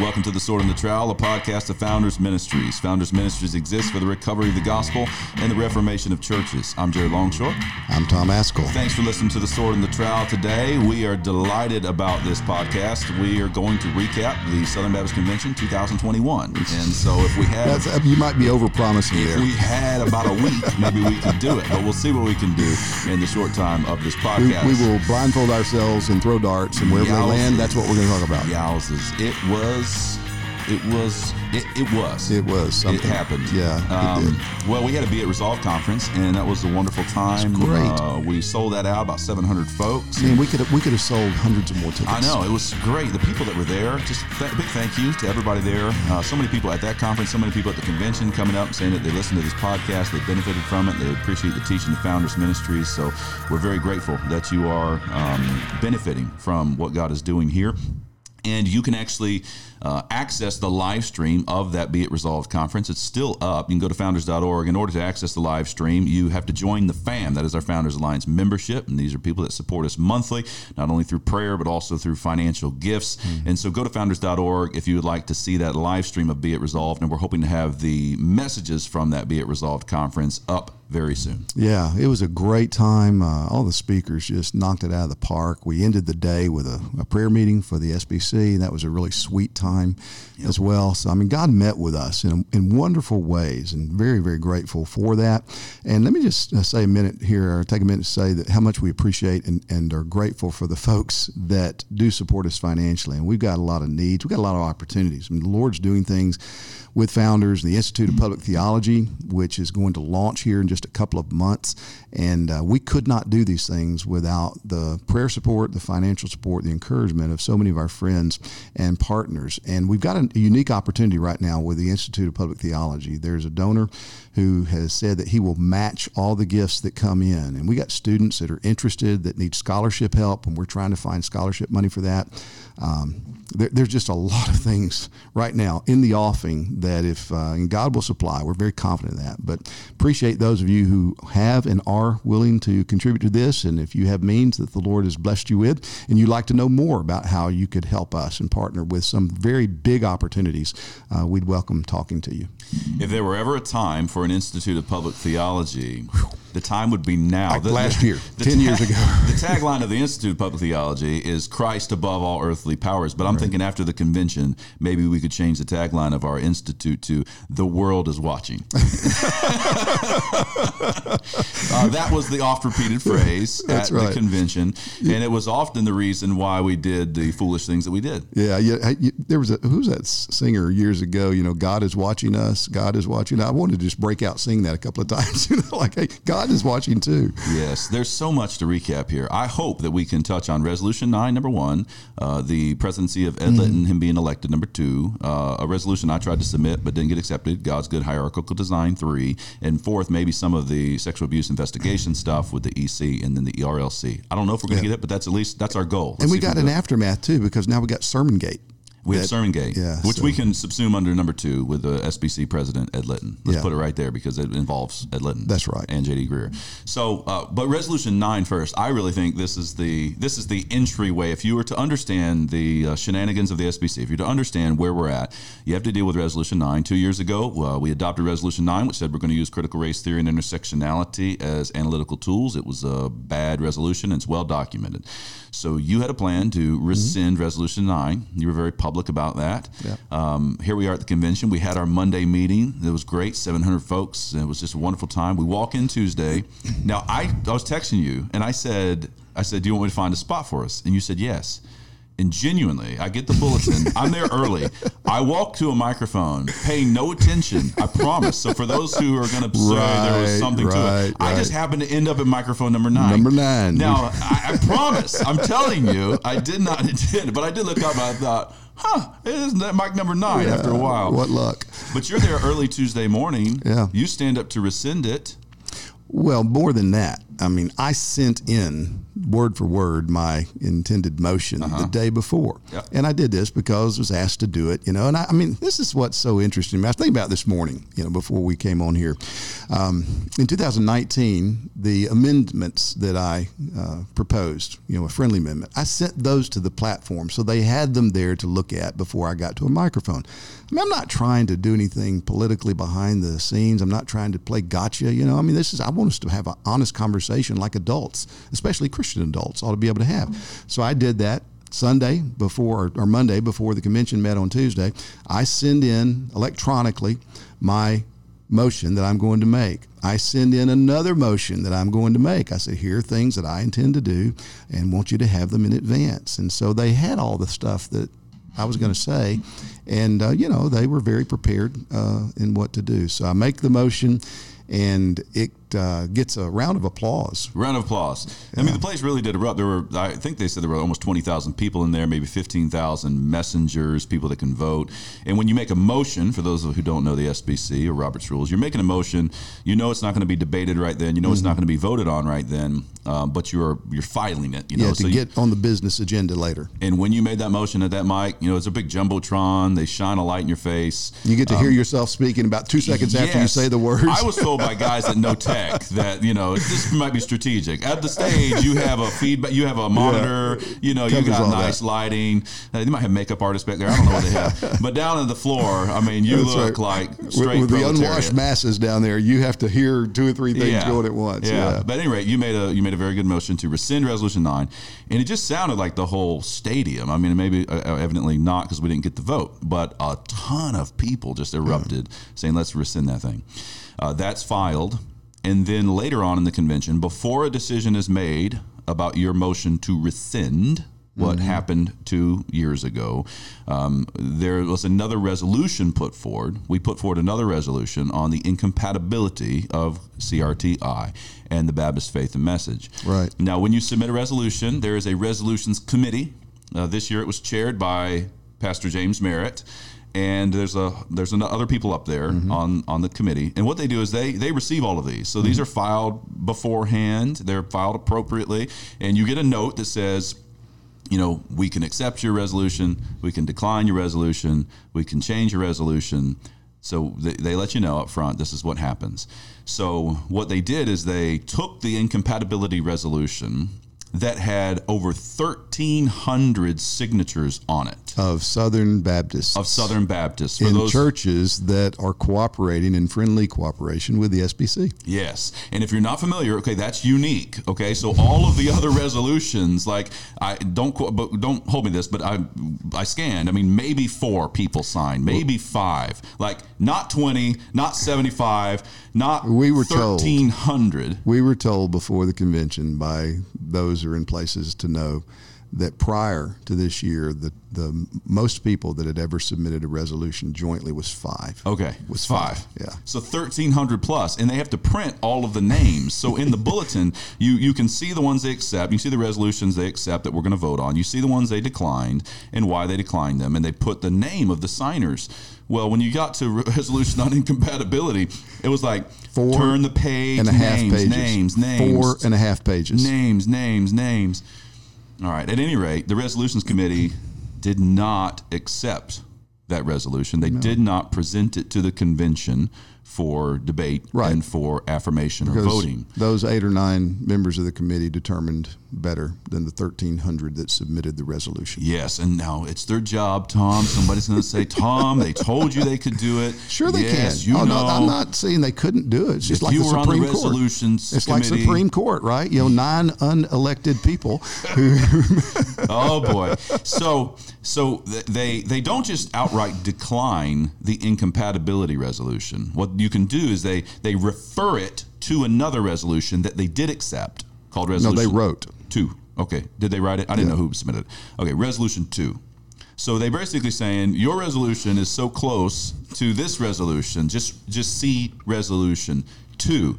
Welcome to The Sword and the Trowel, a podcast of Founders Ministries. Founders Ministries exists for the recovery of the gospel and the reformation of churches. I'm Jared Longshore. I'm Tom Ascol. Thanks for listening to The Sword and the Trowel today. We are delighted about this podcast. We are going to recap the Southern Baptist Convention 2021. And so if we had That's, uh, you might be overpromising if there. we had about a week, maybe we could do it. But we'll see what we can do in the short time of this podcast. we will blindfold ourselves and throw darts, and wherever they land, that's what we're going to talk about. Yowzers. It was it was it, it was It was something. It happened. Yeah, it Um, did. well, we had a Be It Resolved conference, and that was a wonderful time. great. Uh, we sold that out about 700 folks. Man, we could have, we could have sold hundreds of more tickets. I know it was great. The people that were there, just th- big thank you to everybody there. Uh, so many people at that conference, so many people at the convention coming up saying that they listened to this podcast, they benefited from it, they appreciate the teaching of Founders Ministries. So we're very grateful that you are um, benefiting from what God is doing here. And you can actually uh, access the live stream of that Be It Resolved conference. It's still up. You can go to founders.org. In order to access the live stream, you have to join the FAM. That is our Founders Alliance membership. And these are people that support us monthly, not only through prayer, but also through financial gifts. And so go to founders.org if you would like to see that live stream of Be It Resolved. And we're hoping to have the messages from that Be It Resolved conference up very soon. Yeah, it was a great time. Uh, all the speakers just knocked it out of the park. We ended the day with a, a prayer meeting for the SBC. That was a really sweet time as well. So, I mean, God met with us in, in wonderful ways and very, very grateful for that. And let me just uh, say a minute here, or take a minute to say that how much we appreciate and, and are grateful for the folks that do support us financially. And we've got a lot of needs, we've got a lot of opportunities. I mean, the Lord's doing things with founders, the Institute of Public Theology, which is going to launch here in just a couple of months. And uh, we could not do these things without the prayer support, the financial support, the encouragement of so many of our friends and partners. And we've got a, unique opportunity right now with the Institute of Public Theology. There's a donor who has said that he will match all the gifts that come in. And we got students that are interested that need scholarship help, and we're trying to find scholarship money for that. Um, there, there's just a lot of things right now in the offing that if uh, and God will supply, we're very confident in that. But appreciate those of you who have and are willing to contribute to this. And if you have means that the Lord has blessed you with, and you'd like to know more about how you could help us and partner with some very big opportunities, uh, we'd welcome talking to you. If there were ever a time for an Institute of Public Theology, the time would be now. Like The- last year, the 10 years ago. the tagline of the Institute of Public Theology is Christ above all earthly powers. But I'm thinking after the convention, maybe we could change the tagline of our institute to "The world is watching." uh, that was the oft-repeated phrase That's at right. the convention, and it was often the reason why we did the foolish things that we did. Yeah, yeah. There was a who's that singer years ago? You know, God is watching us. God is watching. I wanted to just break out sing that a couple of times. You know, like hey, God is watching too. Yes, there's so much to recap here. I hope that we can touch on Resolution 9, number one, uh, the presidency of Ed Mm-hmm. Litton, him being elected, number two, uh, a resolution I tried to submit but didn't get accepted, God's Good Hierarchical Design, three, and fourth, maybe some of the sexual abuse investigation stuff with the EC and then the ERLC. I don't know if we're going to Yeah. get it, but that's at least, that's our goal. Let's And we got an it. aftermath too because now we got Sermongate. We have that- Sermongate, yeah, which so- we can subsume under number two with the SBC president Ed Litton. Let's Yeah. put it right there because it involves Ed Litton. That's right. and JD Greear. So, uh, but resolution nine first. I really think this is the this is the entryway. If you were to understand the uh, shenanigans of the SBC, if you're to understand where we're at, you have to deal with resolution nine. Two years ago, uh, we adopted resolution nine, which said we're going to use critical race theory and intersectionality as analytical tools. It was a bad resolution. and It's well documented. So you had a plan to rescind resolution nine. You were very public about that. Yeah. Um, here we are at the convention. We had our Monday meeting. It was great, 700 folks. and It was just a wonderful time. We walk in Tuesday. Now I, I was texting you and I said, I said, do you want me to find a spot for us? And you said yes. And genuinely, I get the bulletin. I'm there early. I walk to a microphone, paying no attention. I promise. So for those who are going to say there was Right, something to right, it, I just right. happened to end up at microphone number nine. Number nine. Now I, I promise. I'm telling you, I did not intend, but I did look up. and I thought, huh, isn't that mic number nine? after a while, What luck? but you're there early Tuesday morning. Yeah. You stand up to rescind it. Well, more than that, I mean, I sent in word for word my intended motion the day before. Uh-huh. Yep. And I did this because I was asked to do it, you know. And I, I mean, this is what's so interesting. I was thinking about this morning, you know, before we came on here. Um, in 2019, the amendments that I uh, proposed, you know, a friendly amendment, I sent those to the platform so they had them there to look at before I got to a microphone. I mean, I'm not trying to do anything politically behind the scenes. I'm not trying to play gotcha. You know, I mean, this is, I want us to have an honest conversation like adults, especially Christian adults, ought to be able to have. So I did that. Sunday before or Monday before the convention met on Tuesday, I send in electronically my motion that I'm going to make. I send in another motion that I'm going to make. I say, here are things that I intend to do and want you to have them in advance. And so they had all the stuff that I was going to say. And, uh, you know, they were very prepared uh, in what to do. So I make the motion and it uh, gets a round of applause. Round of applause. I mean, the place really did erupt. There were, I think they said there were almost 20,000 people in there, maybe 15,000 messengers, people that can vote. And when you make a motion, for those of who don't know the SBC or Robert's Rules, you're making a motion. You know it's not going to be debated right then. You know it's Mm-hmm. not going to be voted on right then. Um, but you're you're filing it. You know, Yeah, to so you- get on the business agenda later. and when you made that motion at that mic, you know it's a big jumbotron. They shine a light in your face. You get to hear yourself speaking about two seconds after you Um, say the words. I was told by guys that know tech that you know this might be strategic. At the stage, you have a feedback, you have a monitor, you know, you got nice that. lighting. Uh, they might have makeup artists back there. I don't know what they have, but down on the floor, I mean, you That's look right. like with, straight with the unwashed masses down there, you have to hear two or three things going at once. Yeah. Yeah. But at any rate, you made a you made a very good motion to rescind resolution nine, and it just sounded like the whole stadium. I mean, maybe uh, evidently not because we didn't get the vote, but a ton of people just erupted saying, "Let's rescind that thing." Uh, that's filed, and then later on in the convention, before a decision is made about your motion to rescind. What happened two years ago? Um, there was another resolution put forward. We put forward another resolution on the incompatibility of CRTI and the Baptist Faith and Message. Right. Now, when you submit a resolution, there is a resolutions committee. Uh, this year, it was chaired by Pastor James Merritt, and there's a there's an, other people up there mm-hmm. on on the committee. And what they do is they they receive all of these. So these mm-hmm. are filed beforehand. They're filed appropriately, and you get a note that says you know, we can accept your resolution, we can decline your resolution, we can change your resolution. So they, they let you know up front this is what happens. So what they did is they took the incompatibility resolution that had over 1,300 signatures on it Of Southern Baptists. of Southern Baptists. For in those- churches that are cooperating in friendly cooperation with the SBC. Yes, and if you're not familiar, okay, that's unique. Okay, so all of the other resolutions, like I don't but don't hold me this, but I I scanned. I mean, maybe four people signed, maybe five, like not twenty, not seventy five, not We were told. thirteen hundred. We were told before the convention by those who are in places to know that prior to this year, the, the most people that had ever submitted a resolution jointly was five. Okay, Was five. five, yeah. So thirteen hundred plus, and they have to print all of the names. So in the bulletin, you you can see the ones they accept. You see the resolutions they accept that we're going to vote on. You see the ones they declined and why they declined them, and they put the name of the signers. Well, when you got to resolution on incompatibility, it was like Four turn the page, and a half names, pages. names, names, Four and a half pages. names, names, names. All right. At any rate, the resolutions committee did not accept that resolution. They did not present it to the convention for debate Right. and for affirmation or voting. Those eight or nine members of the committee determined better than the 1,300 that submitted the resolution. Yes, and now it's their job, Tom. Somebody's going to say, "Tom, they told you they could do it." Sure, they yes, can. You oh, know, no, I'm not saying they couldn't do it. It's just if like you the were on the Supreme Court. It's like Supreme Court, right? You know, nine unelected people who oh boy so so they they don't just outright decline the incompatibility resolution what you can do is they they refer it to another resolution that they did accept called resolution. no, they wrote. two. Okay. Did they write it? I didn't know who submitted it. Okay. Resolution two. So they basically saying your resolution is so close to this resolution. Just just see resolution two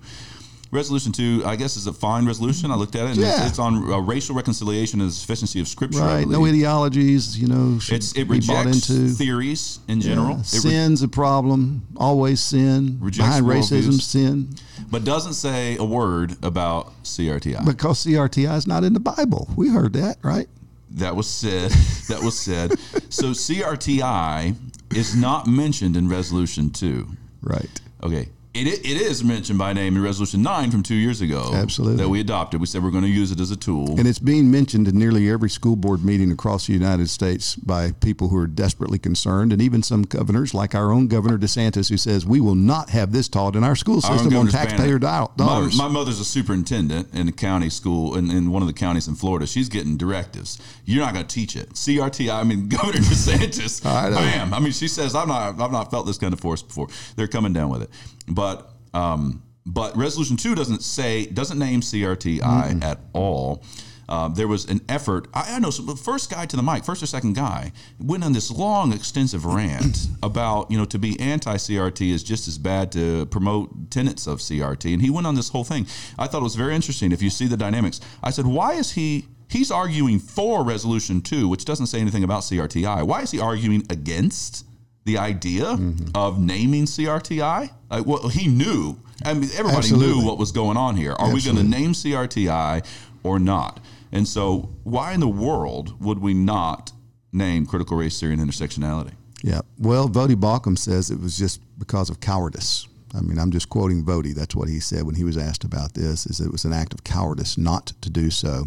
Resolution two, I guess, is a fine resolution. I looked at it. And Yeah. it's, it's on uh, racial reconciliation and the sufficiency of Scripture. Right. No ideologies, you know, It's, it rejects theories in general, Yeah. It re- Sin's a problem. Always sin. Rejects Behind racism, sin. but doesn't say a word about CRTI. Because CRTI is not in the Bible. We heard that, right? That was said. That was said. so CRTI is not mentioned in Resolution 2. Right. Okay. It, it is mentioned by name in Resolution 9 from two years ago. Absolutely. That we adopted. We said we're going to use it as a tool. And it's being mentioned in nearly every school board meeting across the United States by people who are desperately concerned, and even some governors, like our own Governor DeSantis, who says we will not have this taught in our school Our system on taxpayer do- dollars. My, my mother's a superintendent in a county school in, in one of the counties in Florida. She's getting directives. You're not going to teach it. CRT, I mean, Governor DeSantis. I know. Bam. I mean, she says I've not I've not felt this kind of force before. They're coming down with it, but um, but Resolution Two doesn't say doesn't name CRTI at all. Uh, there was an effort. I, I know. So the first guy to the mic, first or second guy, went on this long, extensive rant about you know to be anti-CRT is just as bad to promote tenets of CRT, and he went on this whole thing. I thought it was very interesting. If you see the dynamics, I said, why is he? He's arguing for Resolution Two, which doesn't say anything about CRTI. Why is he arguing against? The idea of naming CRTI. Like, well, he knew. I mean, everybody Absolutely. knew what was going on here. Are we going to name CRTI or not? And so, why in the world would we not name critical race theory and intersectionality? Yeah. Well, Voddie Baucham says it was just because of cowardice. I mean, I'm just quoting Voddie. That's what he said when he was asked about this. Is it was an act of cowardice not to do so.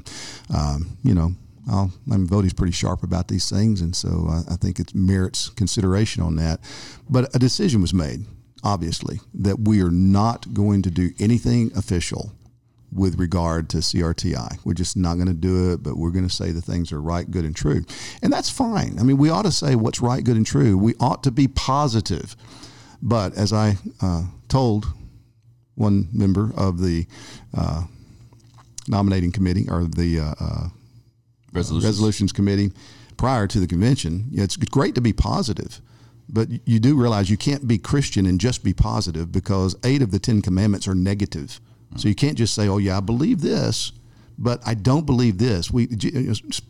Um, you know, I'll, I mean, Voddie's pretty sharp about these things, and so I, I think it merits consideration on that. But a decision was made, obviously, that we are not going to do anything official with regard to CRTI. We're just not going to do it, but we're going to say the things are right, good, and true. And that's fine. I mean, we ought to say what's right, good, and true. We ought to be positive. But as I uh, told one member of the uh, nominating committee or the uh, uh, Resolutions. resolutions committee prior to the convention, yeah, it's great to be positive. But you do realize you can't be Christian and just be positive because eight of the Ten Commandments are negative. So you can't just say, "Oh yeah, I believe this," but I don't believe this. We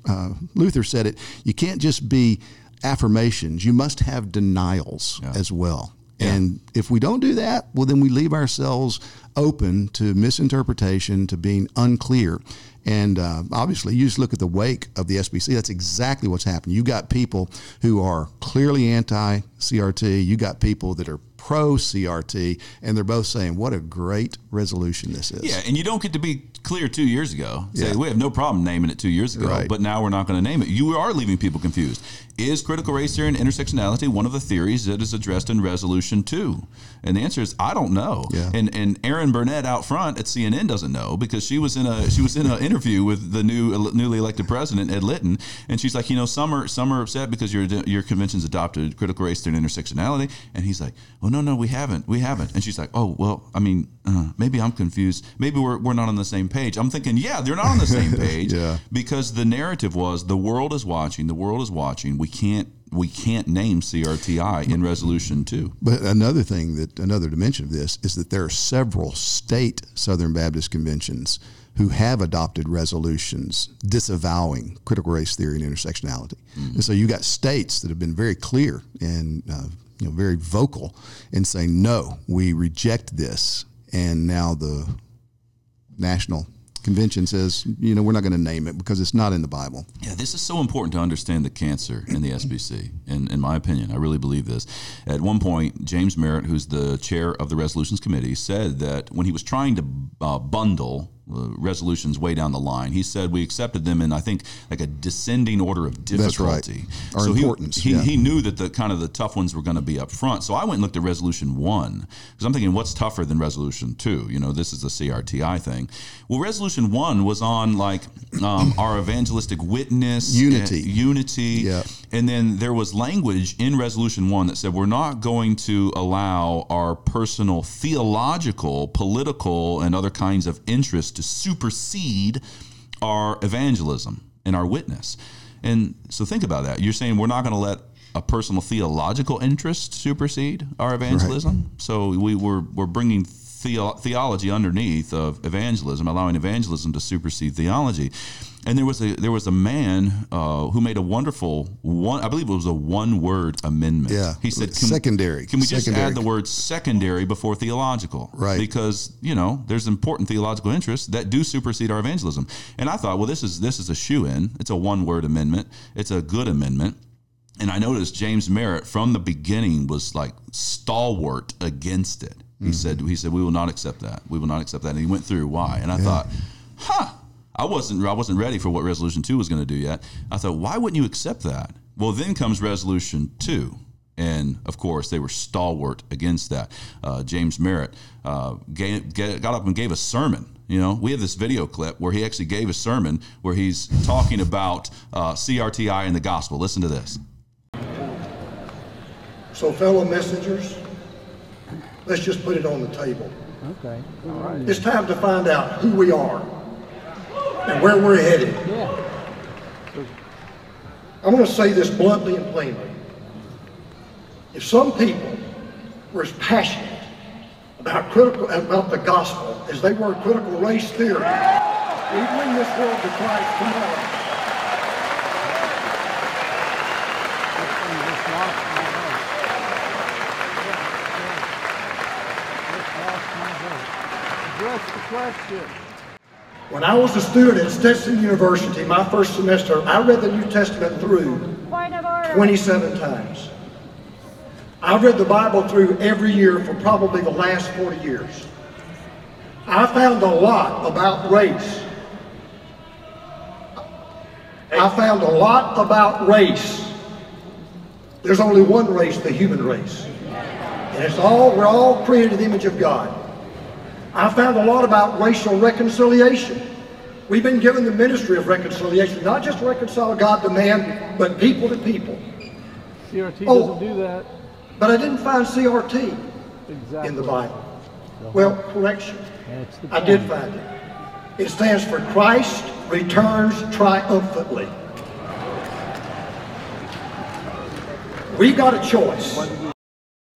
uh, Luther said it. You can't just be affirmations. You must have denials as well. And if we don't do that, well, then we leave ourselves open to misinterpretation, to being unclear. And uh, obviously, you just look at the wake of the SBC. That's exactly what's happened. You got people who are clearly anti CRT. You got people that are pro CRT, and they're both saying, "What a great resolution this is." Yeah, and you don't get to be clear two years ago. Say Yeah. we have no problem naming it two years ago, Right. but now we're not going to name it. You are leaving people confused. Is critical race theory and intersectionality one of the theories that is addressed in Resolution Two? And the answer is I don't know. Yeah. And and Erin Burnett out front at CNN doesn't know because she was in a she was in an interview with the new newly elected president Ed Litton, and she's like, you know, some are some are upset because your your convention's adopted critical race theory and intersectionality, and he's like, oh no no we haven't we haven't, and she's like, oh well I mean uh, maybe I'm confused, maybe we're we're not on the same page. I'm thinking yeah they're not on the same page Yeah. because the narrative was the world is watching, the world is watching. We can't we can't name CRTI in Resolution Two. But another thing that another dimension of this is that there are several state Southern Baptist conventions who have adopted resolutions disavowing critical race theory and intersectionality. And so you got states that have been very clear and uh, you know very vocal in saying no, we reject this. And now the national convention says, you know, we're not going to name it because it's not in the Bible. Yeah, this is so important to understand the cancer in the SBC. In, in my opinion, I really believe this. At one point, James Merritt, who's the chair of the resolutions committee, said that when he was trying to uh, bundle resolutions way down the line, he said we accepted them in I think like a descending order of That's right. difficulty. Or so he- importance, He, yeah. he knew that the kind of the tough ones were going to be up front. So I went and looked at resolution one because I'm thinking, what's tougher than resolution two? You know, this is a CRTI thing. Well, resolution one was on like um, our evangelistic witness, Unity. uh, unity, Yeah. and then there was language in resolution one that said we're not going to allow our personal theological, political, and other kinds of interests to supersede our evangelism and our witness. And so think about that. You're saying we're not going to let a personal theological interest supersede our evangelism. So we, we're we're bringing theo- theology underneath of evangelism, allowing evangelism to supersede theology. And there was a there was a man uh, who made a wonderful one. I believe it was a one word amendment. Yeah. he said Secondary. Can we just add the word secondary before theological? Right. Because you know there's important theological interests that do supersede our evangelism. And I thought, well, this is this is a shoe in. It's a one word amendment. It's a good amendment. And I noticed James Merritt from the beginning was like stalwart against it. He said he said we will not accept that. We will not accept that. And he went through why. And I thought, huh. I wasn't I wasn't ready for what resolution 2 was going to do yet. I thought, why wouldn't you accept that? Well, then comes resolution 2. And of course, they were stalwart against that. Uh, James Merritt uh, gave, get, got up and gave a sermon. You know, we have this video clip where he actually gave a sermon where he's talking about uh, CRTI and the gospel. Listen to this. So, fellow messengers, let's just put it on the table. Okay. All right. It's time to find out who we are and where we're headed. I'm going to say this bluntly and plainly. If some people were as passionate about critical about the gospel as they were critical race theory, we'd bring this world to Christ tomorrow. And just lost my vote. Just lost my vote. Address the question. When I was a student at Stetson University, my first semester, I read the New Testament through Point of order. 27 times. I've read the Bible through every year for probably the last 40 years. I found a lot about race. I found a lot about race. There's only one race, the human race. And it's all, we're all created in the image of God. I found a lot about racial reconciliation. We've been given the ministry of reconciliation, not just reconcile God to man, but people to people. CRT Oh. doesn't do that. But I didn't find CRT Exactly. in the Bible. Well, correction. I did find it. It stands for Christ returns triumphantly. We got a choice.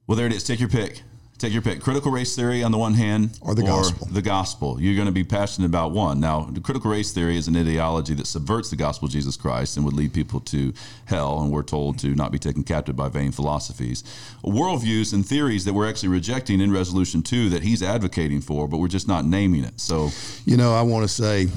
Well, there it is. Take your pick. Take your pick. Critical race theory on the one hand, Or the gospel. The gospel. You're going to be passionate about one. Now, the critical race theory is an ideology that subverts the gospel of Jesus Christ and would lead people to hell, and we're told to not be taken captive by vain philosophies, worldviews, and theories that we're actually rejecting in Resolution Two that he's advocating for, but we're just not naming it. So, You know, I want to say,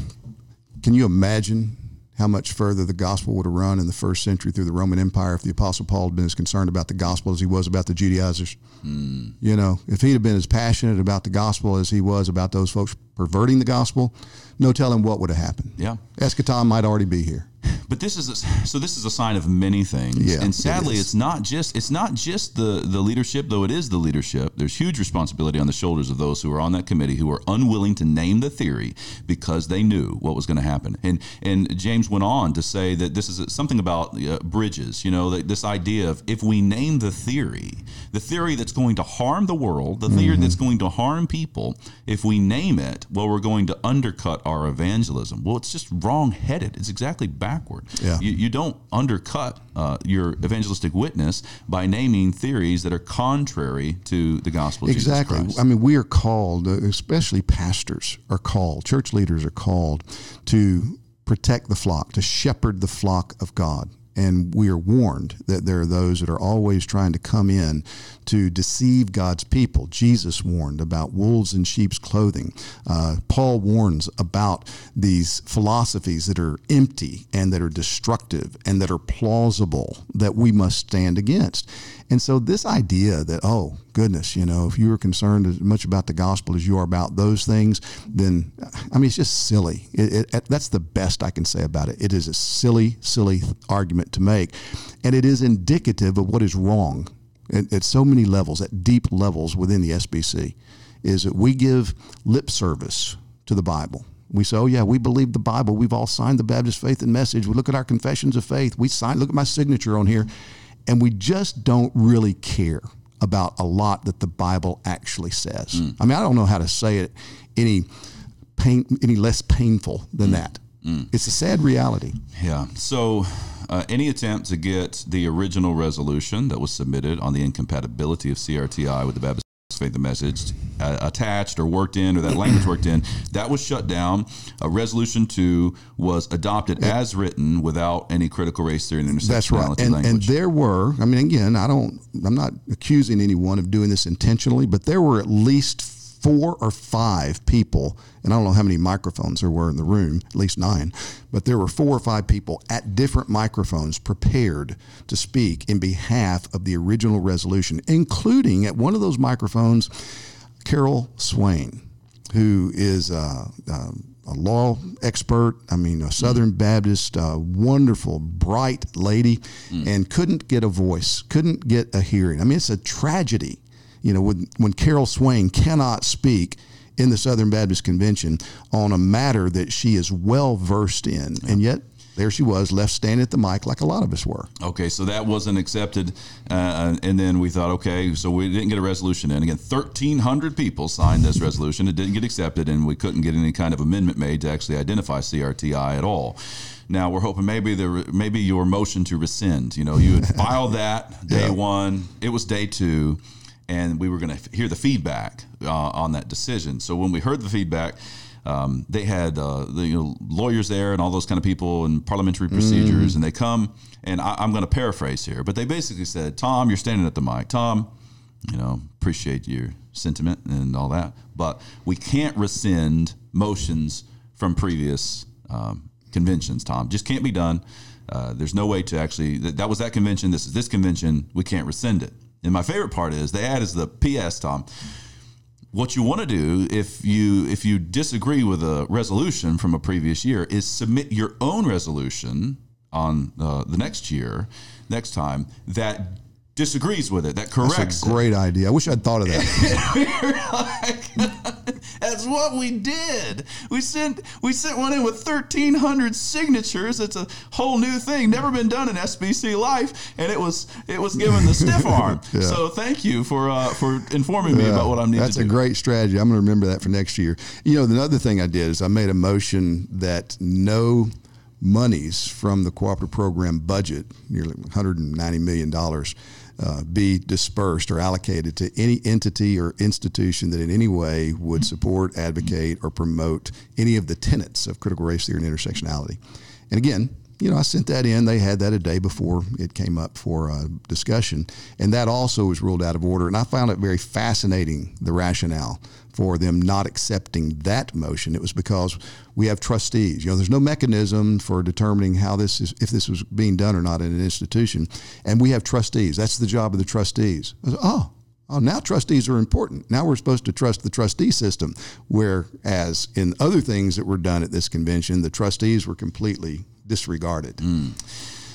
can you imagine how much further the gospel would have run in the first century through the Roman Empire if the Apostle Paul had been as concerned about the gospel as he was about the Judaizers? Hmm. You know, if he'd have been as passionate about the gospel as he was about those folks perverting the gospel, no telling what would have happened. Yeah. Eschaton might already be here. But this is a, so this is a sign of many things. Yeah, and sadly is. it's not just it's not just the the leadership though it is the leadership. There's huge responsibility on the shoulders of those who are on that committee who are unwilling to name the theory because they knew what was going to happen. And and James went on to say that this is something about uh, bridges you know that this idea of if we name the theory the theory that's going to harm the world the Mm-hmm. theory that's going to harm people if we name it well we're going to undercut our evangelism. Well it's just wrong headed it's exactly backward Yeah. you, you don't undercut uh, your evangelistic witness by naming theories that are contrary to the gospel of Exactly. Jesus Christ. I mean, we are called, uh, especially pastors are called, church leaders are called to protect the flock, to shepherd the flock of God. And we are warned that there are those that are always trying to come in to deceive God's people. Jesus warned about wolves in sheep's clothing. Uh, Paul warns about these philosophies that are empty and that are destructive and that are plausible that we must stand against. And so, this idea that, oh, goodness, you know, if you are concerned as much about the gospel as you are about those things, then, I mean, it's just silly. It, it, that's the best I can say about it. It is a silly, silly argument to make. And it is indicative of what is wrong at, at so many levels, at deep levels within the SBC, is that we give lip service to the Bible. We say, oh, yeah, we believe the Bible. We've all signed the Baptist Faith and Message. We look at our confessions of faith. We sign, look at my signature on here. And we just don't really care about a lot that the Bible actually says. Hmm. I mean, I don't know how to say it any pain, any less painful than hmm. that. Hmm. It's a sad reality. Yeah. So, uh, any attempt to get the original resolution that was submitted on the incompatibility of CRTI with the Baptist the Message uh, attached or worked in, or that language worked in, that was shut down. Uh, resolution two was adopted as written without any critical race theory and intersectionality That's right. And, language. and there were, I mean, again, I don't, I'm not accusing anyone of doing this intentionally, but there were at least four or five people, and I don't know how many microphones there were in the room, at least nine, but there were four or five people at different microphones prepared to speak in behalf of the original resolution, including at one of those microphones, Carol Swain, who is uh, uh, a law expert. I mean, a Southern Baptist, uh, wonderful, bright lady, and couldn't get a voice, couldn't get a hearing. I mean, it's a tragedy, you know, when, when Carol Swain cannot speak in the Southern Baptist Convention on a matter that she is well versed in, and yet there she was, left standing at the mic like a lot of us were. Okay, so that wasn't accepted, uh, and then we thought, okay, so we didn't get a resolution in. Again, thirteen hundred people signed this resolution. It didn't get accepted, and we couldn't get any kind of amendment made to actually identify CRTI at all. Now we're hoping maybe the maybe your motion to rescind. You know, you had filed that day Yeah. one. It was day two, and we were going to hear the feedback uh, on that decision. So when we heard the feedback. Um, they had uh, the, you know, lawyers there and all those kind of people and parliamentary procedures, and they come and I, I'm going to paraphrase here, but they basically said, "Tom, you're standing at the mic. Tom, you know, appreciate your sentiment and all that, but we can't rescind motions from previous um, conventions. Tom, just can't be done. Uh, there's no way to actually. That, that was that convention. This is this convention. We can't rescind it. And my favorite part is they add is the P.S. Tom what you want to do if you if you disagree with a resolution from a previous year is submit your own resolution on uh, the next year next time that disagrees with it that corrects That's a it. great idea. I wish I'd thought of that. That's what we did. We sent we sent one in with thirteen hundred signatures. It's a whole new thing, never been done in SBC life, and it was it was given the stiff arm. So thank you for uh, for informing me about what I need That's to do. That's a great strategy. I'm going to remember that for next year. You know, the other thing I did is I made a motion that no monies from the cooperative program budget, nearly 190 million dollars, uh, be dispersed or allocated to any entity or institution that in any way would support, advocate, or promote any of the tenets of critical race theory and intersectionality. And again, you know, I sent that in. They had that a day before it came up for uh, discussion, and that also was ruled out of order. And I found it very fascinating the rationale for them not accepting that motion. It was because we have trustees. You know, there's no mechanism for determining how this is, if this was being done or not in an institution, and we have trustees. That's the job of the trustees. Was, oh, Oh, now trustees are important. Now we're supposed to trust the trustee system. Whereas in other things that were done at this convention, the trustees were completely disregarded.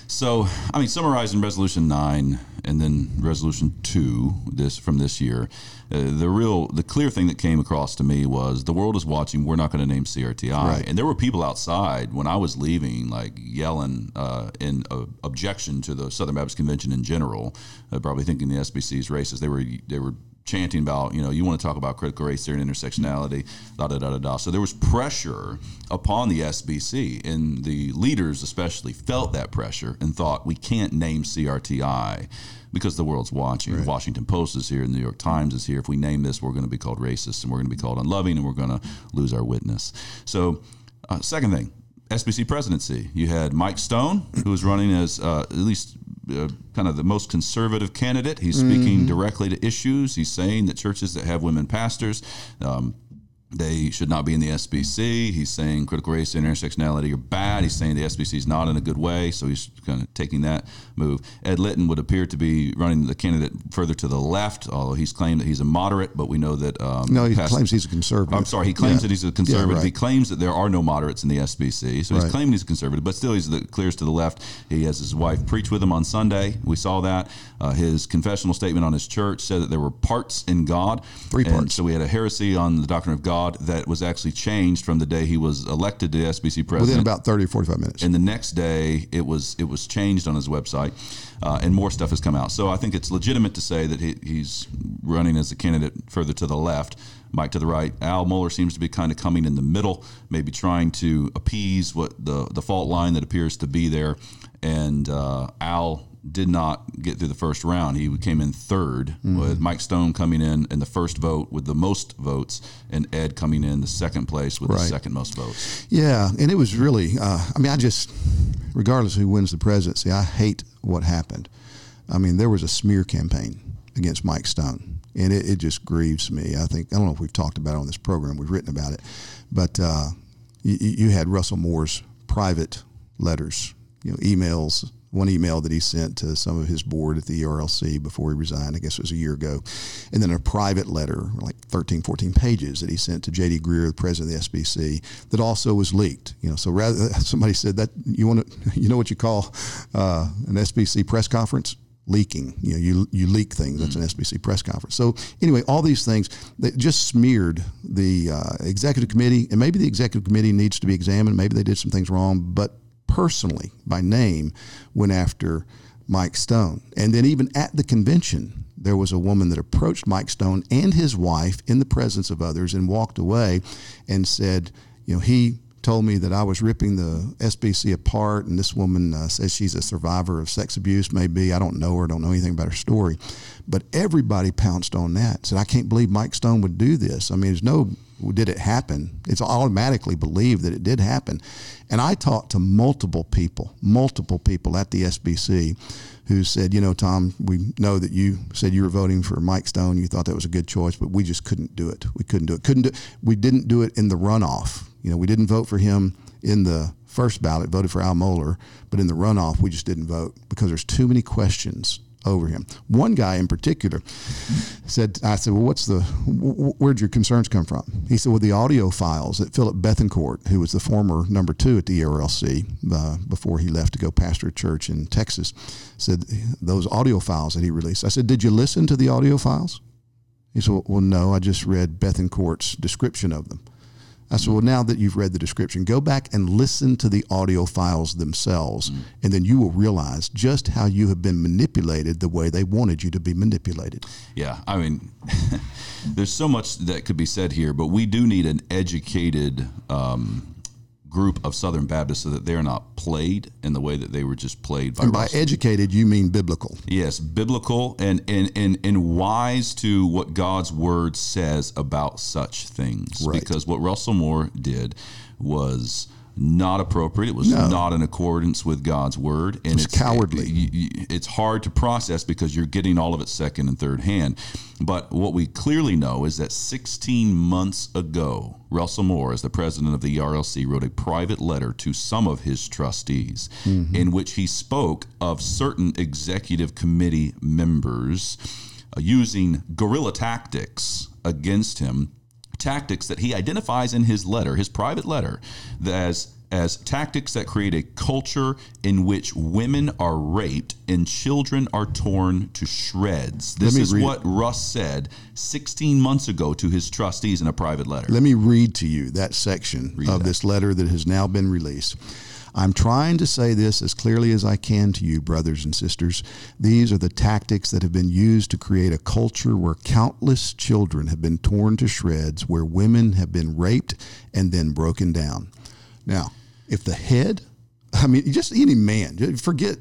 So, I mean, summarizing Resolution Nine and then Resolution Two, this from this year, uh, the real, the clear thing that came across to me was the world is watching. We're not going to name CRTI, Right. and there were people outside when I was leaving, like yelling uh, in uh, objection to the Southern Baptist Convention in general, uh, probably thinking the SBC is racist. They were they were chanting about, you know, you want to talk about critical race theory and intersectionality, da da da da da. So there was pressure upon the SBC, and the leaders especially felt that pressure and thought we can't name CRTI because the world's watching. Washington Post is here, the New York Times is here. If we name this, we're going to be called racist, and we're going to be called unloving, and we're going to lose our witness. So, uh, second thing. SBC presidency. You had Mike Stone, who was running as uh, at least uh, kind of the most conservative candidate. He's speaking directly to issues. He's saying that churches that have women pastors, um, they should not be in the SBC. He's saying critical race and intersectionality are bad. He's saying the SBC is not in a good way, so he's kind of taking that move. Ed Litton would appear to be running the candidate further to the left, although he's claimed that he's a moderate, but we know that. Um, No, he past- claims he's a conservative. I'm sorry, he claims Yeah. that he's a conservative. right. He claims that there are no moderates in the SBC, so he's Right. claiming he's a conservative, but still he's the clears to the left. He has his wife preach with him on Sunday. We saw that. Uh, his confessional statement on his church said that there were parts in God. Three And parts. So we had a heresy on the doctrine of God that was actually changed from the day he was elected to the SBC president. Within about 30 or 45 minutes. and the next day it was it was changed on his website, uh, and more stuff has come out. So I think it's legitimate to say that he, he's running as a candidate further to the left, Mike to the right. Al Mohler seems to be kind of coming in the middle, maybe trying to appease what the the fault line that appears to be there, and uh, Al did not get through the first round. He came in 3rd with Mike Stone coming in in the first vote with the most votes, and Ed coming in the second place with the second most votes. Yeah, and it was really. Uh, I mean, I just, regardless of who wins the presidency, I hate what happened. I mean, there was a smear campaign against Mike Stone, and it, it just grieves me. I think I don't know if we've talked about it on this program. We've written about it, but uh, you, you had Russell Moore's private letters, you know, emails. One email that he sent to some of his board at the ERLC before he resigned, I guess it was a year ago. And then a private letter, like 13, 14 pages, that he sent to J.D. Greear, the president of the SBC, that also was leaked. You know, so rather, somebody said that you want to, you know what you call uh, an SBC press conference? leaking. You know, you you leak things. That's an SBC press conference. So anyway, all these things that just smeared the uh, executive committee, and maybe the executive committee needs to be examined. Maybe they did some things wrong, but personally, by name, went after Mike Stone, and then even at the convention. There was a woman that approached Mike Stone and his wife in the presence of others and walked away and said, you know, he told me that I was ripping the SBC apart, and this woman uh, says she's a survivor of sex abuse. Maybe I don't know her, don't know anything about her story, but everybody pounced on that. Said I can't believe Mike Stone would do this. I mean, there's no did it happen. It's automatically believed that it did happen, and I talked to multiple people, multiple people at the SBC. Who said, you know, Tom, we know that you said you were voting for Mike Stone. You thought that was a good choice, but we just couldn't do it. We couldn't do it. Couldn't do. We didn't do it in the runoff. You know, we didn't vote for him in the first ballot, voted for Al Mohler, but in the runoff, we just didn't vote because there's too many questions over him. One guy in particular said, I said, well, what's the, where'd your concerns come from? He said, well, the audio files that Phillip Bethancourt, who was the former number two at the ERLC uh, before he left to go pastor a church in Texas, said those audio files that he released. I said, did you listen to the audio files? He said, well, no, I just read Bethancourt's description of them. I said, well, now that you've read the description, go back and listen to the audio files themselves, and then you will realize just how you have been manipulated the way they wanted you to be manipulated. Yeah, I mean, there's so much that could be said here, but we do need an educated um, group of Southern Baptists so that they're not played in the way that they were just played by And by Russell. educated, you mean biblical. Yes, biblical and, and, and, and wise to what God's word says about such things. Right. Because what Russell Moore did was not appropriate. It was No. not in accordance with God's word, and was cowardly. y- y- it's hard to process because you're getting all of it second and third hand. But what we clearly know is that 16 months ago, Russell Moore, as the president of the ERLC, wrote a private letter to some of his trustees in which he spoke of certain executive committee members uh, using guerrilla tactics against him tactics that he identifies in his letter, his private letter, as as tactics that create a culture in which women are raped and children are torn to shreds. This is read- what Russ said 16 months ago to his trustees in a private letter. Let me read to you that section Read of that. this letter that has now been released. I'm trying to say this as clearly as I can to you, brothers and sisters. These are the tactics that have been used to create a culture where countless children have been torn to shreds, where women have been raped and then broken down. Now, if the head, I mean, just any man, forget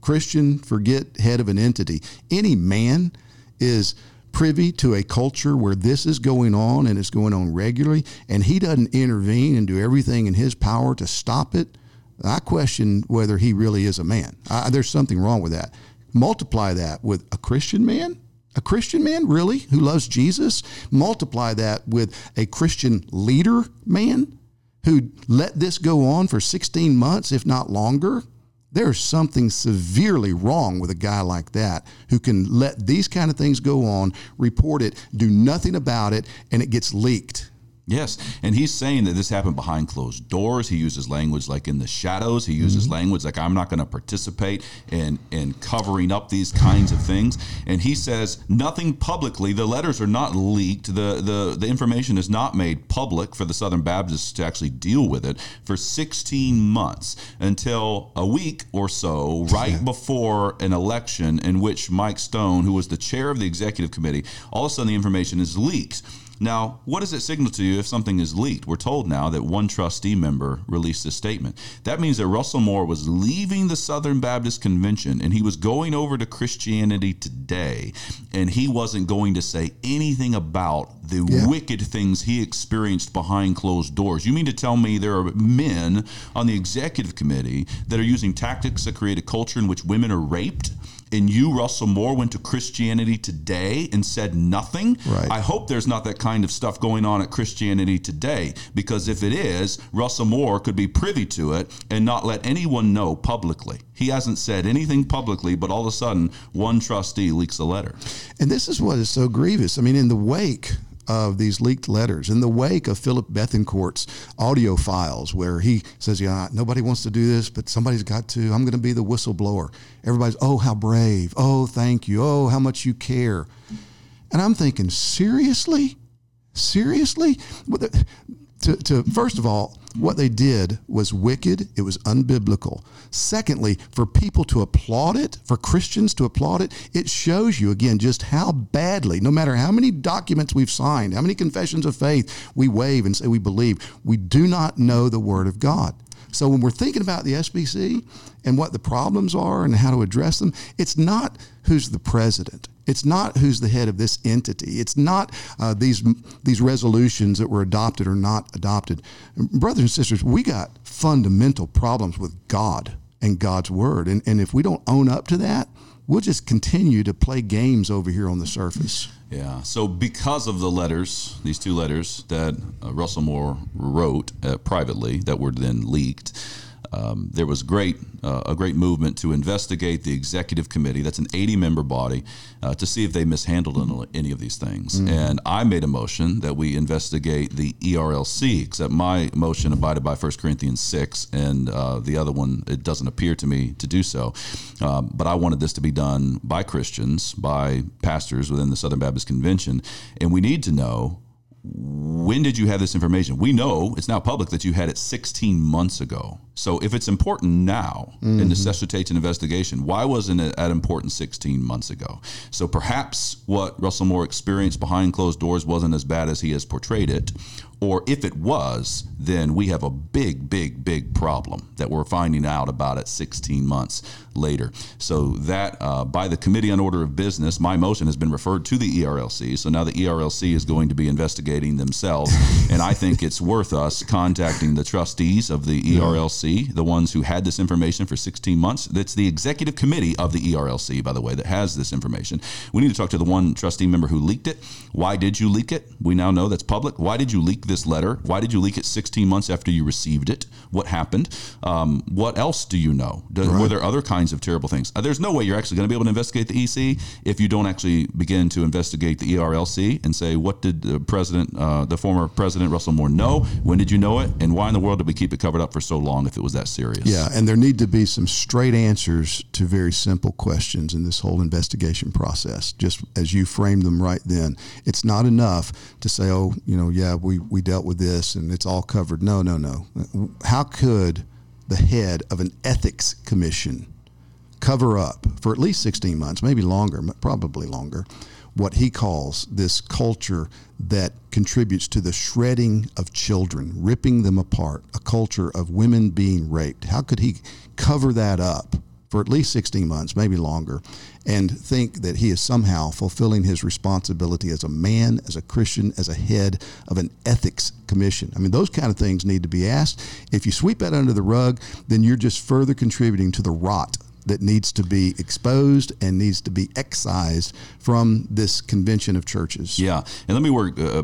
Christian, forget head of an entity, any man is privy to a culture where this is going on and it's going on regularly, and he doesn't intervene and do everything in his power to stop it, I question whether he really is a man. I, there's something wrong with that. Multiply that with a Christian man. A Christian man, really, who loves Jesus? Multiply that with a Christian leader man who let this go on for 16 months, if not longer. There's something severely wrong with a guy like that who can let these kind of things go on, report it, do nothing about it, and it gets leaked. Yes, and he's saying that this happened behind closed doors. He uses language like in the shadows. He uses mm-hmm. language like I'm not going to participate in in covering up these kinds of things. And he says nothing publicly. The letters are not leaked. The the the information is not made public for the Southern Baptists to actually deal with it for 16 months until a week or so right before an election in which Mike Stone, who was the chair of the executive committee, all of a sudden the information is leaked. Now, what does it signal to you if something is leaked. We're told now that one trustee member released a statement. That means that Russell Moore was leaving the Southern Baptist Convention and he was going over to Christianity Today, and he wasn't going to say anything about the Yeah. wicked things he experienced behind closed doors. You mean to tell me there are men on the executive committee that are using tactics to create a culture in which women are raped? And you, Russell Moore, went to Christianity Today and said nothing? Right. I hope there's not that kind of stuff going on at Christianity Today, because if it is, Russell Moore could be privy to it and not let anyone know publicly. He hasn't said anything publicly, but all of a sudden, one trustee leaks a letter. And this is what is so grievous. I mean, in the wake of these leaked letters, in the wake of Phillip Bethancourt's audio files, where he says, "Yeah, nobody wants to do this, but somebody's got to. I'm going to be the whistleblower." Everybody's, "Oh, how brave! Oh, thank you! Oh, how much you care!" And I'm thinking, seriously, seriously, to, to first of all, what they did was wicked. It was unbiblical. Secondly, for people to applaud it, for Christians to applaud it, it shows you again just how badly, no matter how many documents we've signed, how many confessions of faith we wave and say we believe, we do not know the Word of God. So when we're thinking about the SBC and what the problems are and how to address them, it's not who's the president. It's not who's the head of this entity. It's not uh, these these resolutions that were adopted or not adopted. Brothers and sisters, we got fundamental problems with God and God's word, and and if we don't own up to that, we'll just continue to play games over here on the surface. Yeah. So, because of the letters, these two letters that uh, Russell Moore wrote uh, privately that were then leaked, um, there was great uh, a great movement to investigate the executive committee. That's an 80 member body uh, to see if they mishandled any- of these things. And I made a motion that we investigate the ERLC, except my motion abided by 1 Corinthians 6, and uh, the other one it doesn't appear to me to do so. Um, but I wanted this to be done by Christians, by pastors within the Southern Baptist Convention, and we need to know when did you have this information? We know it's now public that you had it 16 months ago. So if it's important now and necessitates an investigation, why wasn't it at important 16 months ago? So perhaps what Russell Moore experienced behind closed doors wasn't as bad as he has portrayed it. Or if it was, then we have a big, big, big problem that we're finding out about it 16 months later. So that uh, by the Committee on Order of Business, my motion has been referred to the ERLC. So now the ERLC is going to be investigating themselves, and I think it's worth us contacting the trustees of the E ERLC, the ones who had this information for 16 months. That's the executive committee of the ERLC, by the way, that has this information. We need to talk to the one trustee member who leaked it. Why did you leak it? We now know that's public. Why did you leak this letter? Why did you leak it 16 months after you received it? What happened? Um, what else do you know? Do, Were there other kinds of terrible things? Uh, there's no way you're actually going to be able to investigate the EC if you don't actually begin to investigate the ERLC and say, what did the president, uh, the former president Russell Moore, know? When did you know it? And why in the world did we keep it covered up for so long if it was that serious? Yeah, and there need to be some straight answers to very simple questions in this whole investigation process. Just as you framed them right then, it's not enough to say, "Oh, you know, yeah, we we dealt with this and it's all covered." No, no, no. How could the head of an ethics commission cover up for at least 16 months, maybe longer, probably longer, what he calls this culture that contributes to the shredding of children, ripping them apart, a culture of women being raped. How could he cover that up for at least 16 months, maybe longer, and think that he is somehow fulfilling his responsibility as a man, as a Christian, as a head of an ethics commission? I mean, those kind of things need to be asked. If you sweep that under the rug, then you're just further contributing to the rot that needs to be exposed and needs to be excised from this convention of churches. Yeah, and let me work uh,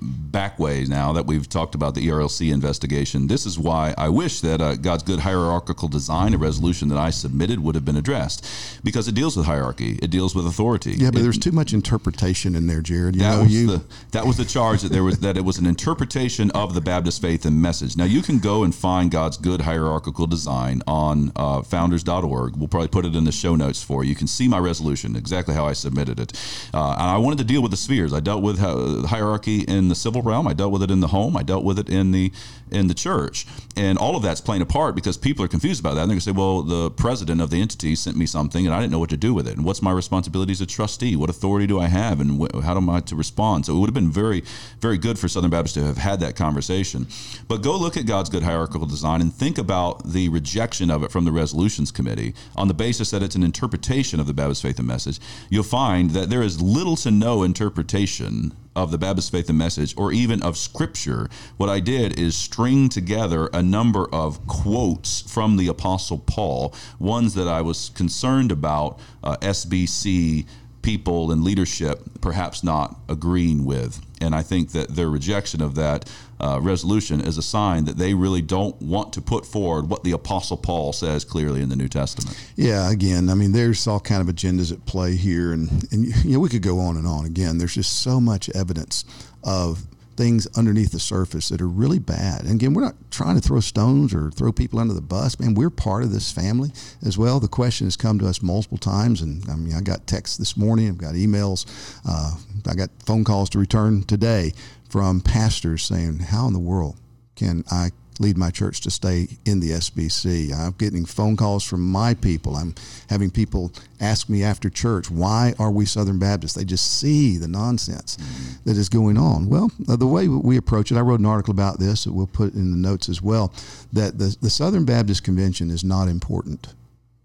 back ways now that we've talked about the ERLC investigation. This is why I wish that uh, God's good hierarchical design, a resolution that I submitted, would have been addressed, because it deals with hierarchy, it deals with authority. Yeah, but It- there's too much interpretation in there, Jared. You that know, was you the that was the charge that there was that it was an interpretation of the Baptist faith and message. Now you can go and find God's good hierarchical design on uh, founders.org We'll probably put it in the show notes for you. You can see my resolution, exactly how I submitted it. Uh, and I wanted to deal with the spheres. I dealt with hierarchy in the civil realm. I dealt with it in the home. I dealt with it in the in the church. And all of that's playing a part because people are confused about that. And they're going to say, well, the president of the entity sent me something and I didn't know what to do with it. And what's my responsibility as a trustee? What authority do I have? And wh- how am I to respond? So it would have been very, very good for Southern Baptists to have had that conversation. But go look at God's good hierarchical design and think about the rejection of it from the resolutions committee on the basis that it's an interpretation of the Baptist faith and message. You'll find that there is little to no interpretation of the Baptist faith and message or even of scripture. What I did is string together a number of quotes from the Apostle Paul, ones that I was concerned about uh, SBC people and leadership perhaps not agreeing with. And I think that their rejection of that uh, resolution is a sign that they really don't want to put forward what the Apostle Paul says clearly in the New Testament. Yeah, again, I mean, there's all kind of agendas at play here, and and you know we could go on and on. Again, there's just so much evidence of things underneath the surface that are really bad. And again, we're not trying to throw stones or throw people under the bus. Man, we're part of this family as well. The question has come to us multiple times, and I mean, I got texts this morning, I've got emails, uh, I got phone calls to return today from pastors saying, "How in the world can I lead my church to stay in the SBC. I'm getting phone calls from my people. I'm having people ask me after church, why are we Southern Baptists? They just see the nonsense mm-hmm. that is going on. Well, uh, the way we approach it, I wrote an article about this that we'll put in the notes as well, that the, the Southern Baptist Convention is not important,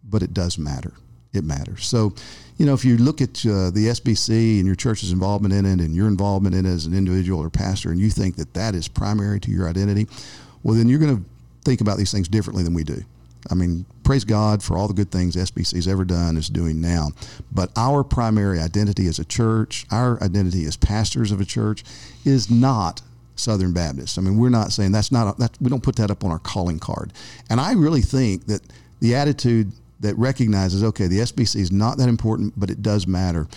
but it does matter. It matters. So, you know, if you look at uh, the SBC and your church's involvement in it and your involvement in it as an individual or pastor, and you think that that is primary to your identity, well, then you're going to think about these things differently than we do. I mean, praise God for all the good things SBC's ever done, is doing now. But our primary identity as a church, our identity as pastors of a church, is not Southern Baptist. I mean, we're not saying that's not that we don't put that up on our calling card. And I really think that the attitude that recognizes, okay, the SBC is not that important, but it does matter,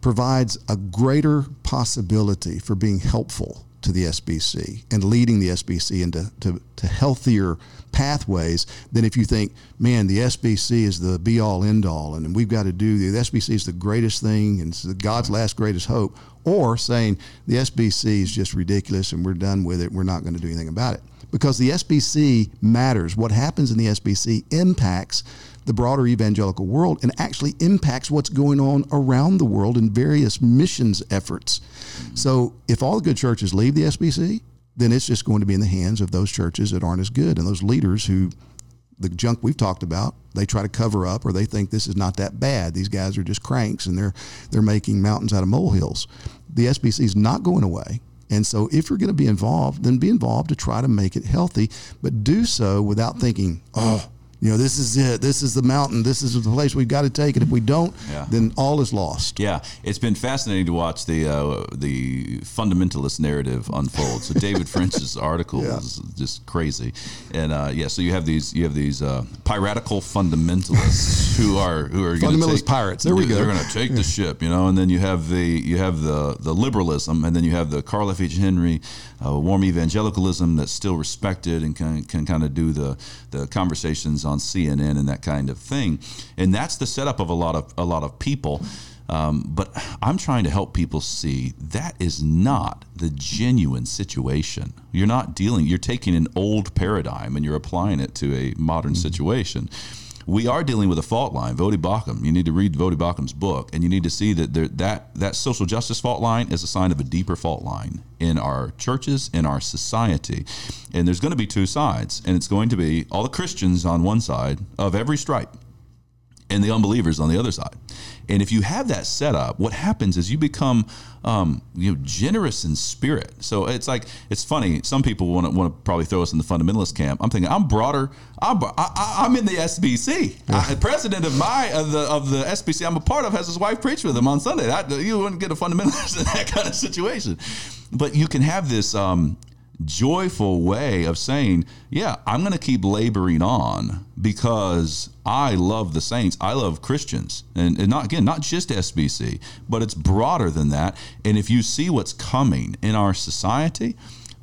provides a greater possibility for being helpful to the SBC and leading the SBC into to, to healthier pathways than if you think, man, the SBC is the be all end all and we've got to do the, SBC is the greatest thing and it's God's last greatest hope, or saying the SBC is just ridiculous and we're done with it, we're not going to do anything about it. Because the SBC matters. What happens in the SBC impacts the broader evangelical world and actually impacts what's going on around the world in various missions efforts. So if all the good churches leave the SBC, then it's just going to be in the hands of those churches that aren't as good and those leaders who the junk we've talked about they try to cover up or they think this is not that bad. These guys are just cranks and they're they're making mountains out of molehills. The sbc is not going away. And so if you're going to be involved then be involved to try to make it healthy but do so without thinking oh you know, this is it. This is the mountain. This is the place we've got to take it. If we don't, yeah. then all is lost. Yeah, it's been fascinating to watch the uh, the fundamentalist narrative unfold. So David French's article yeah. is just crazy, and uh, yeah, so you have these you have these uh, piratical fundamentalists who are who are fundamentalist take, pirates. There we go. They're going to take the ship, you know, and then you have the you have the the liberalism, and then you have the Carl F. H. Henry uh, warm evangelicalism that's still respected and can can kind of do the the conversations on CNN and that kind of thing. And that's the setup of a lot of a lot of people. Um, but I'm trying to help people see that is not the genuine situation. You're not dealing. You're taking an old paradigm and you're applying it to a modern mm-hmm. situation we are dealing with a fault line. Voddie Baucham. You need to read Voddie Baucham's book, and you need to see that there, that that social justice fault line is a sign of a deeper fault line in our churches, in our society. And there's going to be two sides, and it's going to be all the Christians on one side of every stripe, and the unbelievers on the other side. And if you have that set up, what happens is you become um, you know generous in spirit. So it's like it's funny. Some people want to want to probably throw us in the fundamentalist camp. I'm thinking I'm broader. I'm I, am in the SBC. Yeah. I, president of my of the of the SBC I'm a part of has his wife preach with him on Sunday. That, you wouldn't get a fundamentalist in that kind of situation. But you can have this um, joyful way of saying, yeah, I'm going to keep laboring on because I love the saints. I love Christians. And, and, not again, not just SBC, but it's broader than that. And if you see what's coming in our society,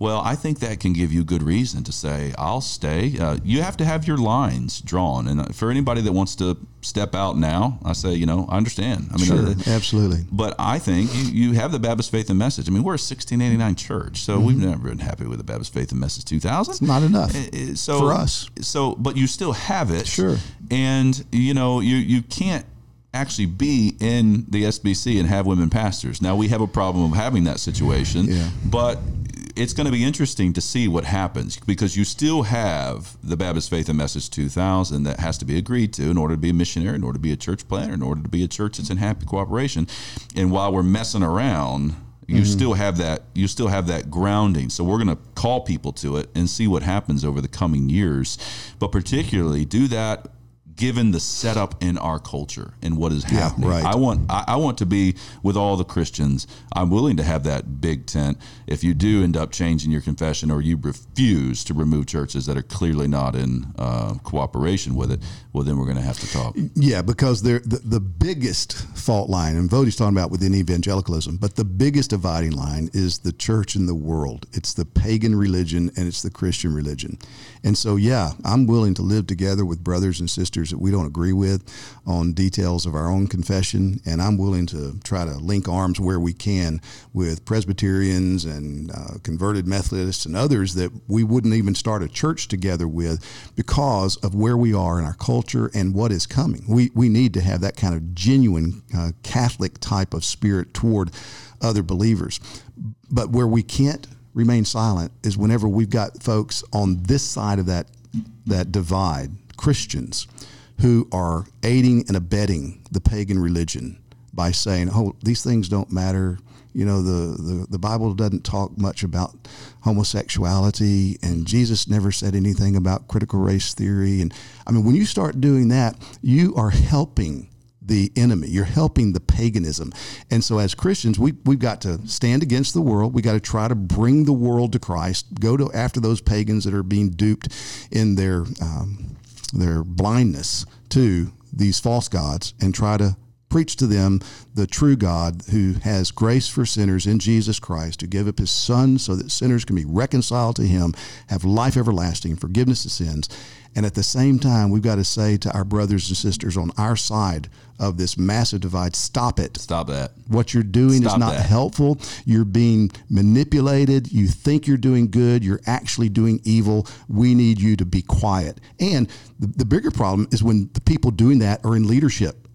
Well, I think that can give you good reason to say, I'll stay. Uh, you have to have your lines drawn. And uh, for anybody that wants to step out now, I say, you know, I understand. I mean, Sure, uh, absolutely. but I think you, you have the Baptist Faith and Message. I mean, we're a 1689 church, so we've never been happy with the Baptist Faith and Message 2000. Mm-hmm. It's not enough uh, so for us. So, but you still have it. Sure. And you know, you you can't actually be in the SBC and have women pastors. Now we have a problem of having that situation. Yeah. But it's going to be interesting to see what happens because you still have the Baptist Faith and Message 2000 that has to be agreed to in order to be a missionary, in order to be a church planter, in order to be a church that's in happy cooperation. And while we're messing around, you mm-hmm. still have that you still have that grounding. So we're going to call people to it and see what happens over the coming years. But particularly do that given the setup in our culture and what is happening. right. I want I, I want to be with all the Christians. I'm willing to have that big tent if you do end up changing your confession or you refuse to remove churches that are clearly not in uh, cooperation with it. Well, then we're going to have to talk. Yeah, because they're the, the biggest fault line, and Voddie's talking about within evangelicalism, but the biggest dividing line is the church and the world. It's the pagan religion and it's the Christian religion. And so, yeah, I'm willing to live together with brothers and sisters that we don't agree with on details of our own confession, and I'm willing to try to link arms where we can with Presbyterians and uh, converted Methodists and others that we wouldn't even start a church together with because of where we are in our culture and what is coming. We, we need to have that kind of genuine uh, Catholic type of spirit toward other believers. But where we can't remain silent is whenever we've got folks on this side of that that divide, Christians, who are aiding and abetting the pagan religion by saying, "Oh, these things don't matter." You know, the, the, the Bible doesn't talk much about homosexuality, and Jesus never said anything about critical race theory. And I mean, when you start doing that, you are helping the enemy. You're helping the paganism. And so as Christians, we, we've got to stand against the world. We got to try to bring the world to Christ, go to after those pagans that are being duped in their, um, their blindness to these false gods and try to preach to them the true God who has grace for sinners in Jesus Christ, who gave up his son so that sinners can be reconciled to him, have life everlasting, forgiveness of sins. And at the same time, we've got to say to our brothers and sisters on our side of this massive divide, stop it. Stop that. What you're doing Stop is not that. helpful. You're being manipulated. You think you're doing good. You're actually doing evil. We need you to be quiet. And the, the bigger problem is when the people doing that are in leadership.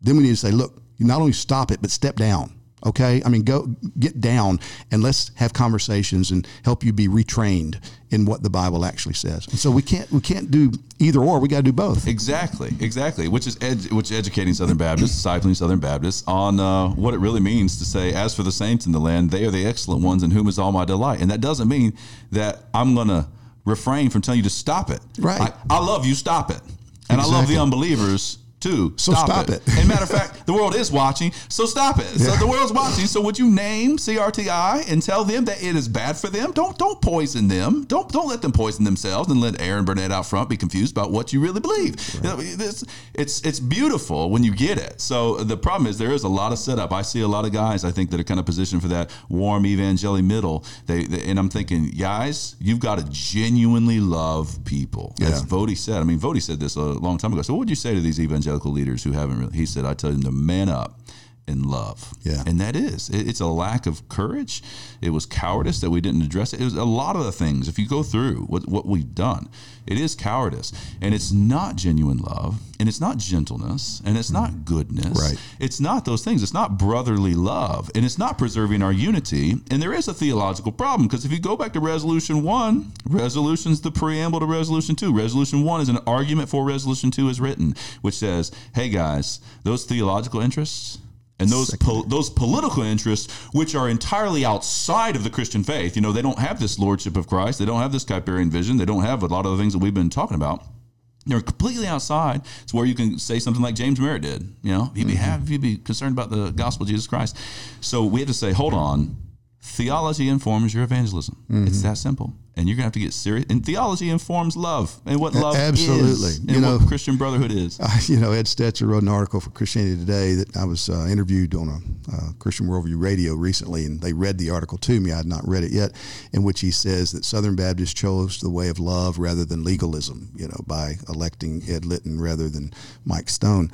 Then we need to say, look, you not only stop it, but step down. Okay? I mean, go get down and let's have conversations and help you be retrained in what the Bible actually says. And so we can't we can't do either or. We got to do both. Exactly, exactly. Which is ed- which is educating Southern Baptists, discipling Southern Baptists on uh, what it really means to say, "As for the saints in the land, they are the excellent ones, in whom is all my delight." And that doesn't mean that I'm going to refrain from telling you to stop it. Right. I, I love you. Stop it. And I love the unbelievers. Too. So stop it. And matter of fact, the world is watching, so stop it. So the world's watching. So would you name CRTI and tell them that it is bad for them? Don't don't poison them. Don't don't let them poison themselves and let Erin Burnett out front be confused about what you really believe. You know, this- it's it's beautiful when you get it. So the problem is there is a lot of setup. I see a lot of guys I think that are kind of positioned for that warm evangelical middle. They, they and I'm thinking, guys, you've got to genuinely love people. As Yeah. Voddie said. I mean, Voddie said this a long time ago. So what would you say to these evangelical leaders who haven't really? He said, I tell them to man up and love. Yeah. And that is, it- it's a lack of courage. It was cowardice that we didn't address it. It was a lot of the things. If you go through what, what we've done, it is cowardice. And it's not genuine love. And it's not gentleness. And it's not mm-hmm. goodness. Right. It's not those things. It's not brotherly love. And it's not preserving our unity. And there is a theological problem because if you go back to Resolution 1, Resolution's the preamble to Resolution 2. Resolution 1 is an argument for Resolution 2 is written, which says, hey guys, those theological interests, and those po- those political interests, which are entirely outside of the Christian faith, you know, they don't have this lordship of Christ. They don't have this Kuyperian vision. They don't have a lot of the things that we've been talking about. They're completely outside. It's where you can say something like James Merritt did. You know, you be mm-hmm. have, if you be concerned about the gospel of Jesus Christ. So we have to say, hold on, theology informs your evangelism. Mm-hmm. It's that simple. And you're going to have to get serious. And theology informs love and what love absolutely. is. And You know- what Christian brotherhood is. Uh, you know, Ed Stetzer wrote an article for Christianity Today that I was uh, interviewed on a uh, Christian Worldview radio recently, and they read the article to me. I had not read it yet, in which he says that Southern Baptists chose the way of love rather than legalism, you know, by electing Ed Litton rather than Mike Stone.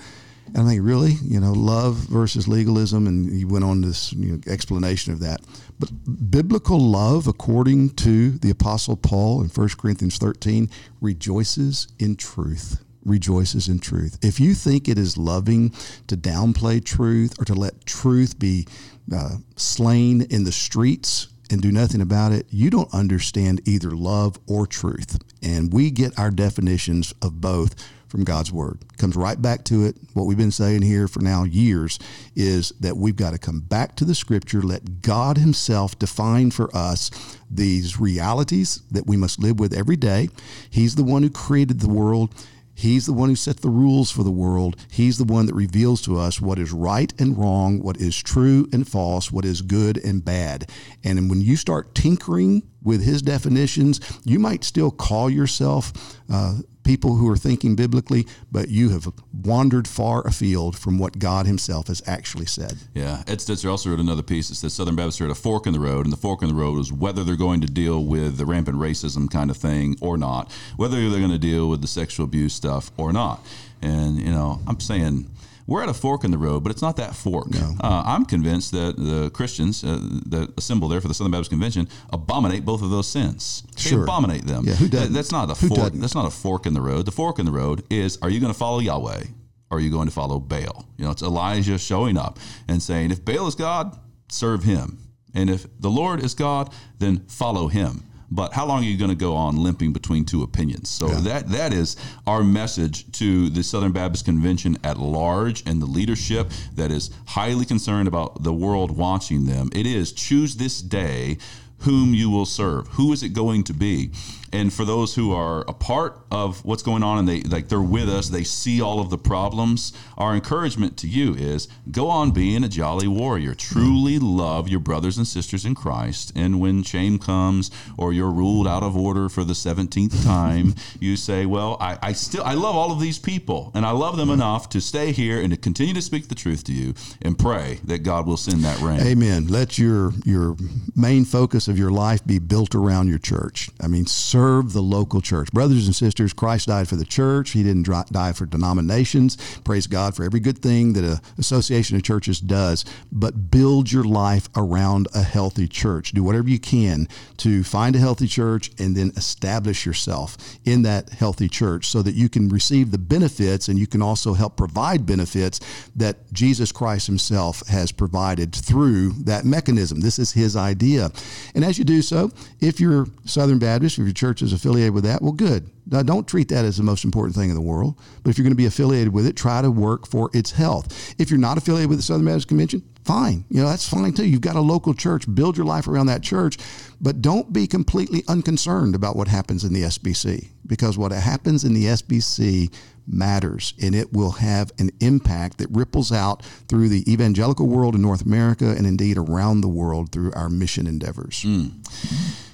And I think, really, you know, love versus legalism, and he went on this you know, explanation of that. But biblical love, according to the Apostle Paul in 1 Corinthians 13, rejoices in truth rejoices in truth. If you think it is loving to downplay truth or to let truth be uh, slain in the streets and do nothing about it, you don't understand either love or truth. And we get our definitions of both from God's word. Comes right back to it. What we've been saying here for now years is that we've got to come back to the scripture, let God himself define for us these realities that we must live with every day. He's the one who created the world. He's the one who set the rules for the world. He's the one that reveals to us what is right and wrong, what is true and false, what is good and bad. And when you start tinkering with his definitions, you might still call yourself uh, people who are thinking biblically, but you have wandered far afield from what God himself has actually said. Yeah, Ed Stetzer also wrote another piece that says Southern Baptists are at a fork in the road, and the fork in the road is whether they're going to deal with the rampant racism kind of thing or not, whether they're going to deal with the sexual abuse stuff or not. And you know, I'm saying we're at a fork in the road, but it's not that fork. Uh, I'm convinced that the Christians uh, that assemble there for the Southern Baptist Convention abominate both of those sins. They Sure. abominate them. Yeah, who doesn't? that's not a Who fork. doesn't? That's not a fork in the road. The fork in the road is: Are you going to follow Yahweh? Or are you going to follow Baal? You know, it's Elijah showing up and saying, if Baal is God, serve him. And if the Lord is God, then follow him. But how long are you going to go on limping between two opinions? So that that is our message to the Southern Baptist Convention at large and the leadership that is highly concerned about the world watching them. It is choose this day whom you will serve. Who is it going to be? And for those who are a part of what's going on and they like they're with us, they see all of the problems. Our encouragement to you is go on being a jolly warrior. Truly love your brothers and sisters in Christ. And when shame comes or you're ruled out of order for the 17th time, you say, Well, I, I still I love all of these people and I love them enough to stay here and to continue to speak the truth to you and pray that God will send that rain. Amen. Let your your main focus of your life be built around your church. I mean, serve the local church. Brothers and sisters, Christ died for the church. He didn't die for denominations. Praise God for every good thing that an association of churches does. But build your life around a healthy church. Do whatever you can to find a healthy church and then establish yourself in that healthy church so that you can receive the benefits and you can also help provide benefits that Jesus Christ himself has provided through that mechanism. This is his idea. And as you do so, if you're Southern Baptist, if your church is affiliated with that, well, good. Now, don't treat that as the most important thing in the world. But if you're going to be affiliated with it, try to work for its health. If you're not affiliated with the Southern Baptist Convention, fine. You know, that's fine too. You've got a local church. Build your life around that church. But don't be completely unconcerned about what happens in the SBC because what happens in the SBC matters and it will have an impact that ripples out through the evangelical world in North America and indeed around the world through our mission endeavors. Hmm.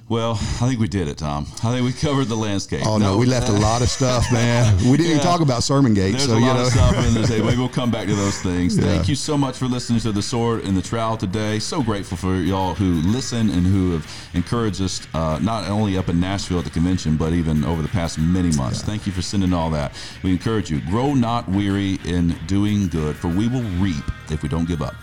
Well, I think we did it, Tom. I think we covered the landscape. Oh no, we left a lot of stuff, man. We didn't even talk about Sermon Gate, There's so a you lot know. of stuff in there. Maybe we'll come back to those things. Yeah. Thank you so much for listening to the Sword and the Trowel today. So grateful for y'all who listen and who have encouraged us, uh, not only up in Nashville at the convention, but even over the past many months. Thank you for sending all that. We encourage you, grow not weary in doing good, for we will reap if we don't give up.